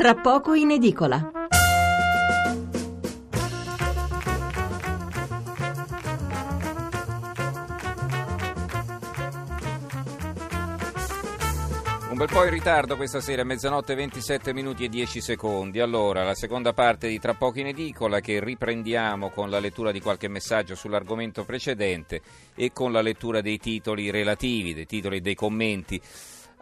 Tra poco in edicola. Un bel po' in ritardo questa sera, mezzanotte 27 minuti e 10 secondi. Allora, la seconda parte di Tra poco in edicola che riprendiamo con la lettura di qualche messaggio sull'argomento precedente e con la lettura dei titoli relativi, dei titoli dei commenti.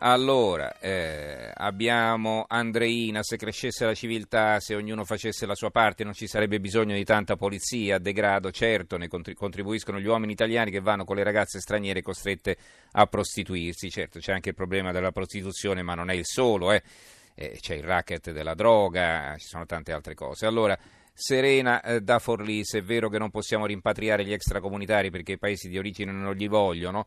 Allora, eh, abbiamo Andreina, se crescesse la civiltà, se ognuno facesse la sua parte non ci sarebbe bisogno di tanta polizia, degrado, certo, ne contribuiscono gli uomini italiani che vanno con le ragazze straniere costrette a prostituirsi, certo c'è anche il problema della prostituzione ma non è il solo, eh. Eh, c'è il racket della droga, ci sono tante altre cose. Allora, Serena eh, da Forlì, se è vero che non possiamo rimpatriare gli extracomunitari perché i paesi di origine non li vogliono,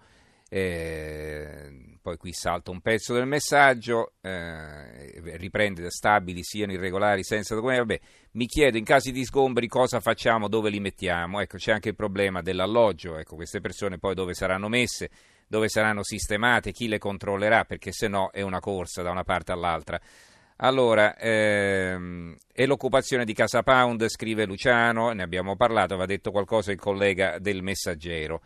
eh, poi qui salta un pezzo del messaggio, eh, riprende stabili siano irregolari senza documenti, vabbè, mi chiedo in casi di sgombri cosa facciamo, dove li mettiamo, ecco c'è anche il problema dell'alloggio, ecco queste persone poi dove saranno messe, dove saranno sistemate, chi le controllerà, perché se no è una corsa da una parte all'altra. Allora, ehm, è l'occupazione di Casa Pound, scrive Luciano, ne abbiamo parlato, aveva detto qualcosa il collega del Messaggero.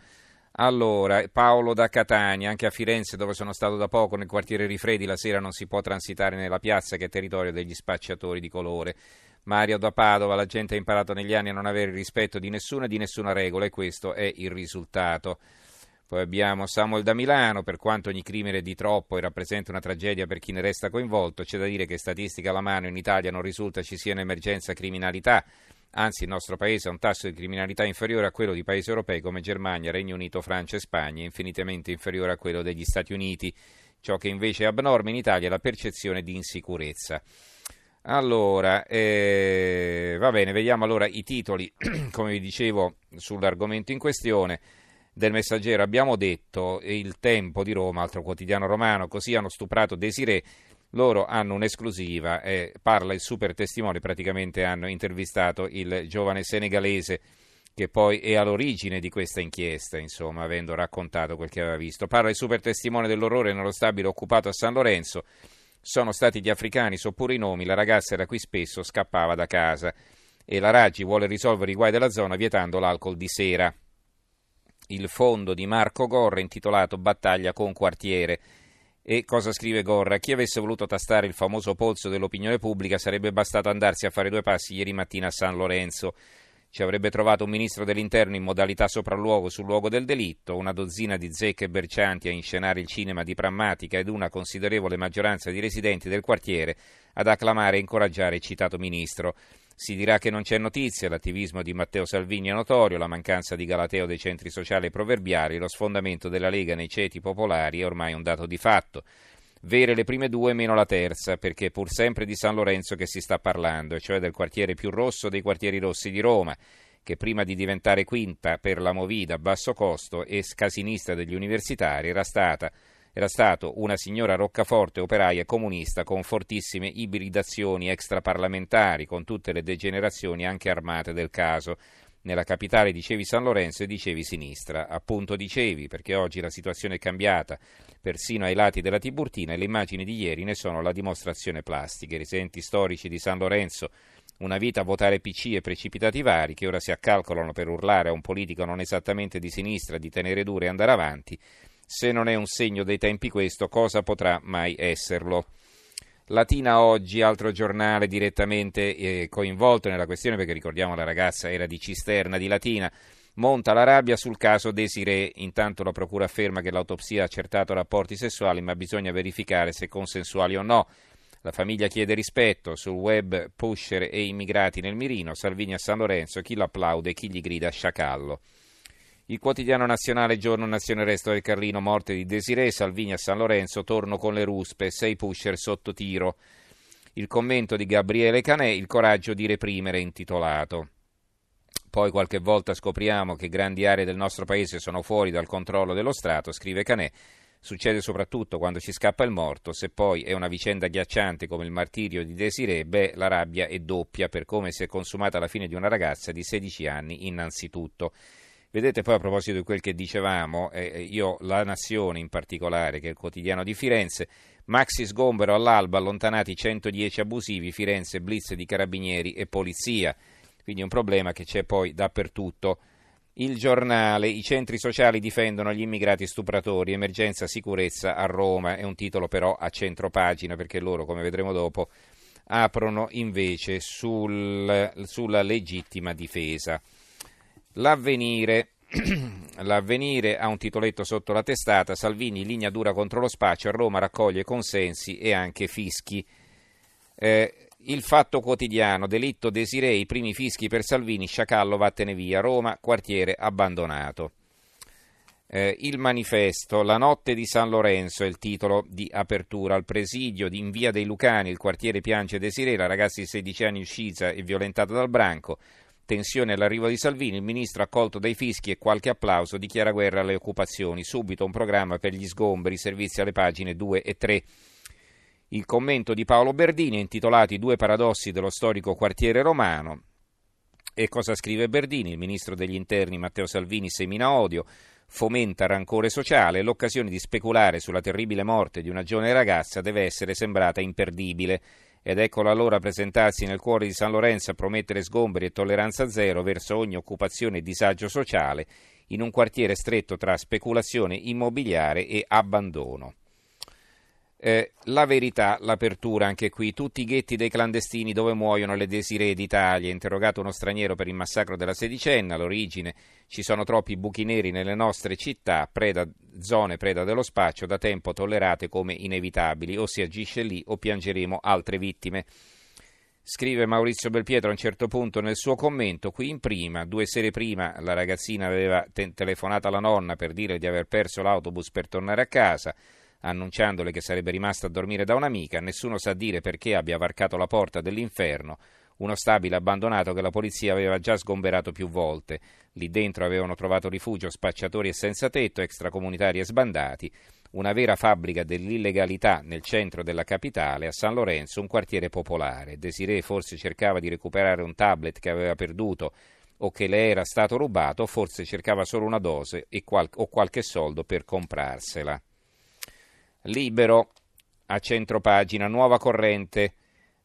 Allora, Paolo da Catania, anche a Firenze dove sono stato da poco, nel quartiere Rifredi, la sera non si può transitare nella piazza che è territorio degli spacciatori di colore. Mario da Padova, la gente ha imparato negli anni a non avere rispetto di nessuna e di nessuna regola e questo è il risultato. Poi abbiamo Samuel da Milano, per quanto ogni crimine di troppo e rappresenta una tragedia per chi ne resta coinvolto, c'è da dire che statistica alla mano in Italia non risulta ci sia un'emergenza criminalità Anzi, il nostro paese ha un tasso di criminalità inferiore a quello di paesi europei come Germania, Regno Unito, Francia e Spagna, infinitamente inferiore a quello degli Stati Uniti. Ciò che invece è abnorme in Italia è la percezione di insicurezza. Allora, eh, va bene, vediamo allora i titoli, come vi dicevo, sull'argomento in questione del messaggero. Abbiamo detto il tempo di Roma, altro quotidiano romano, così hanno stuprato Desiree loro hanno un'esclusiva, eh, parla il super testimone, praticamente hanno intervistato il giovane senegalese che poi è all'origine di questa inchiesta, insomma, avendo raccontato quel che aveva visto. Parla il super testimone dell'orrore nello stabile occupato a San Lorenzo. Sono stati gli africani, so pure i nomi, la ragazza era qui spesso, scappava da casa e la Raggi vuole risolvere i guai della zona vietando l'alcol di sera. Il fondo di Marco Gorra intitolato Battaglia con quartiere e cosa scrive Gorra? Chi avesse voluto tastare il famoso polso dell'opinione pubblica sarebbe bastato andarsi a fare due passi ieri mattina a San Lorenzo. Ci avrebbe trovato un ministro dell'interno in modalità sopralluogo sul luogo del delitto, una dozzina di zecche bercianti a inscenare il cinema di prammatica ed una considerevole maggioranza di residenti del quartiere ad acclamare e incoraggiare il citato ministro. Si dirà che non c'è notizia, l'attivismo di Matteo Salvini è notorio, la mancanza di galateo dei centri sociali è proverbiale, lo sfondamento della Lega nei ceti popolari è ormai un dato di fatto. Vere le prime due, meno la terza, perché è pur sempre di San Lorenzo che si sta parlando, e cioè del quartiere più rosso dei quartieri rossi di Roma, che prima di diventare quinta per la Movida a basso costo e scasinista degli universitari era stata era stato una signora roccaforte operaia comunista con fortissime ibridazioni extraparlamentari, con tutte le degenerazioni anche armate del caso. Nella capitale dicevi San Lorenzo e dicevi sinistra. Appunto dicevi, perché oggi la situazione è cambiata, persino ai lati della Tiburtina e le immagini di ieri ne sono la dimostrazione plastica. I residenti storici di San Lorenzo una vita a votare PC e precipitati vari che ora si accalcolano per urlare a un politico non esattamente di sinistra di tenere duro e andare avanti, se non è un segno dei tempi questo, cosa potrà mai esserlo? Latina oggi, altro giornale direttamente eh, coinvolto nella questione, perché ricordiamo la ragazza era di Cisterna di Latina, monta la rabbia sul caso Desiree. Intanto la procura afferma che l'autopsia ha accertato rapporti sessuali, ma bisogna verificare se consensuali o no. La famiglia chiede rispetto sul web pusher e immigrati nel mirino, Salvini a San Lorenzo, chi l'applaude chi gli grida sciacallo. Il quotidiano nazionale Giorno Nazione Resto del Carlino, morte di Desiree, Salvini a San Lorenzo, torno con le ruspe, sei pusher sotto tiro. Il commento di Gabriele Canè, il coraggio di reprimere intitolato. Poi qualche volta scopriamo che grandi aree del nostro paese sono fuori dal controllo dello Stato, scrive Canè. Succede soprattutto quando ci scappa il morto, se poi è una vicenda ghiacciante come il martirio di Desiree, beh, la rabbia è doppia per come si è consumata la fine di una ragazza di 16 anni innanzitutto. Vedete poi a proposito di quel che dicevamo, eh, io La Nazione in particolare, che è il quotidiano di Firenze, Maxi sgombero all'alba, allontanati 110 abusivi, Firenze, blitz di carabinieri e polizia. Quindi un problema che c'è poi dappertutto. Il giornale, i centri sociali difendono gli immigrati stupratori, emergenza sicurezza a Roma, è un titolo però a centro pagina perché loro, come vedremo dopo, aprono invece sul, sulla legittima difesa. L'avvenire, L'avvenire ha un titoletto sotto la testata, Salvini linea dura contro lo spaccio, a Roma raccoglie consensi e anche fischi. Eh, il fatto quotidiano, delitto Desirei, primi fischi per Salvini, Sciacallo vattene via, Roma, quartiere abbandonato. Eh, il manifesto, la notte di San Lorenzo è il titolo di apertura. Al presidio di in via dei Lucani, il quartiere piange Desirei, la ragazza di 16 anni uscita e violentata dal branco. Tensione all'arrivo di Salvini, il ministro accolto dai fischi e qualche applauso dichiara guerra alle occupazioni. Subito un programma per gli sgomberi, servizi alle pagine 2 e 3. Il commento di Paolo Berdini intitolato I due paradossi dello storico quartiere romano. E cosa scrive Berdini? Il ministro degli interni Matteo Salvini semina odio, fomenta rancore sociale, l'occasione di speculare sulla terribile morte di una giovane ragazza deve essere sembrata imperdibile ed eccola allora presentarsi nel cuore di San Lorenzo a promettere sgomberi e tolleranza zero verso ogni occupazione e disagio sociale in un quartiere stretto tra speculazione immobiliare e abbandono. Eh, la verità, l'apertura anche qui, tutti i ghetti dei clandestini dove muoiono le desiree d'Italia, interrogato uno straniero per il massacro della sedicenna, l'origine, ci sono troppi buchi neri nelle nostre città, preda, zone preda dello spaccio, da tempo tollerate come inevitabili, o si agisce lì o piangeremo altre vittime. Scrive Maurizio Belpietro a un certo punto nel suo commento, qui in prima, due sere prima, la ragazzina aveva te- telefonato alla nonna per dire di aver perso l'autobus per tornare a casa, annunciandole che sarebbe rimasta a dormire da un'amica, nessuno sa dire perché abbia varcato la porta dell'inferno, uno stabile abbandonato che la polizia aveva già sgomberato più volte. Lì dentro avevano trovato rifugio spacciatori e senza tetto, extracomunitari e sbandati, una vera fabbrica dell'illegalità nel centro della capitale, a San Lorenzo, un quartiere popolare. Desiree forse cercava di recuperare un tablet che aveva perduto o che le era stato rubato, forse cercava solo una dose qual- o qualche soldo per comprarsela. Libero a centro pagina, nuova corrente.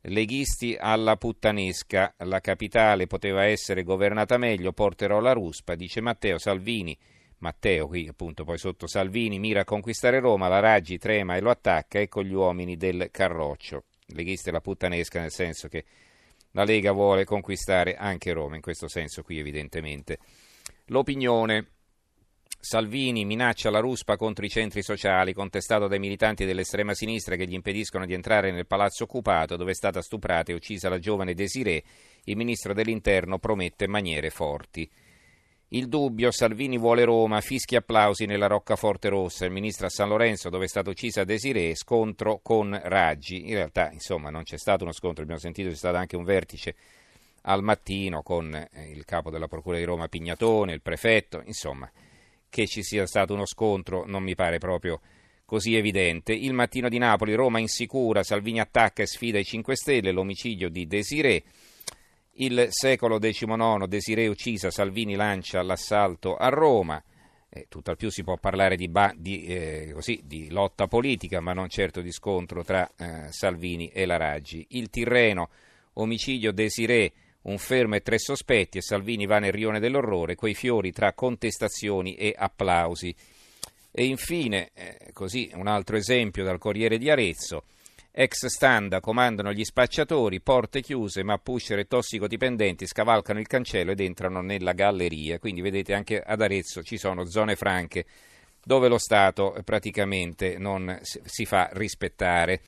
Leghisti alla puttanesca, la capitale poteva essere governata meglio, porterò la ruspa, dice Matteo Salvini. Matteo, qui appunto poi sotto Salvini, mira a conquistare Roma, la Raggi trema e lo attacca, ecco gli uomini del Carroccio. Leghisti alla puttanesca nel senso che la Lega vuole conquistare anche Roma, in questo senso qui evidentemente. L'opinione Salvini minaccia la ruspa contro i centri sociali, contestato dai militanti dell'estrema sinistra che gli impediscono di entrare nel palazzo occupato dove è stata stuprata e uccisa la giovane Desiree. Il ministro dell'interno promette maniere forti. Il dubbio, Salvini vuole Roma, fischi applausi nella Roccaforte Rossa, il ministro a San Lorenzo dove è stata uccisa Desiree, scontro con Raggi. In realtà, insomma, non c'è stato uno scontro, abbiamo sentito c'è stato anche un vertice al mattino con eh, il capo della Procura di Roma Pignatone, il prefetto, insomma che ci sia stato uno scontro non mi pare proprio così evidente. Il mattino di Napoli, Roma insicura, Salvini attacca e sfida i 5 Stelle, l'omicidio di Desiré. Il secolo XIX, Desiré uccisa, Salvini lancia l'assalto a Roma. Eh, tutt'al più si può parlare di, ba- di, eh, così, di, lotta politica, ma non certo di scontro tra eh, Salvini e la Raggi. Il Tirreno, omicidio Desiré, un fermo e tre sospetti e Salvini va nel rione dell'orrore, quei fiori tra contestazioni e applausi. E infine, eh, così un altro esempio dal Corriere di Arezzo, ex standa comandano gli spacciatori, porte chiuse, ma pusher e tossicodipendenti scavalcano il cancello ed entrano nella galleria. Quindi vedete anche ad Arezzo ci sono zone franche dove lo Stato praticamente non si fa rispettare.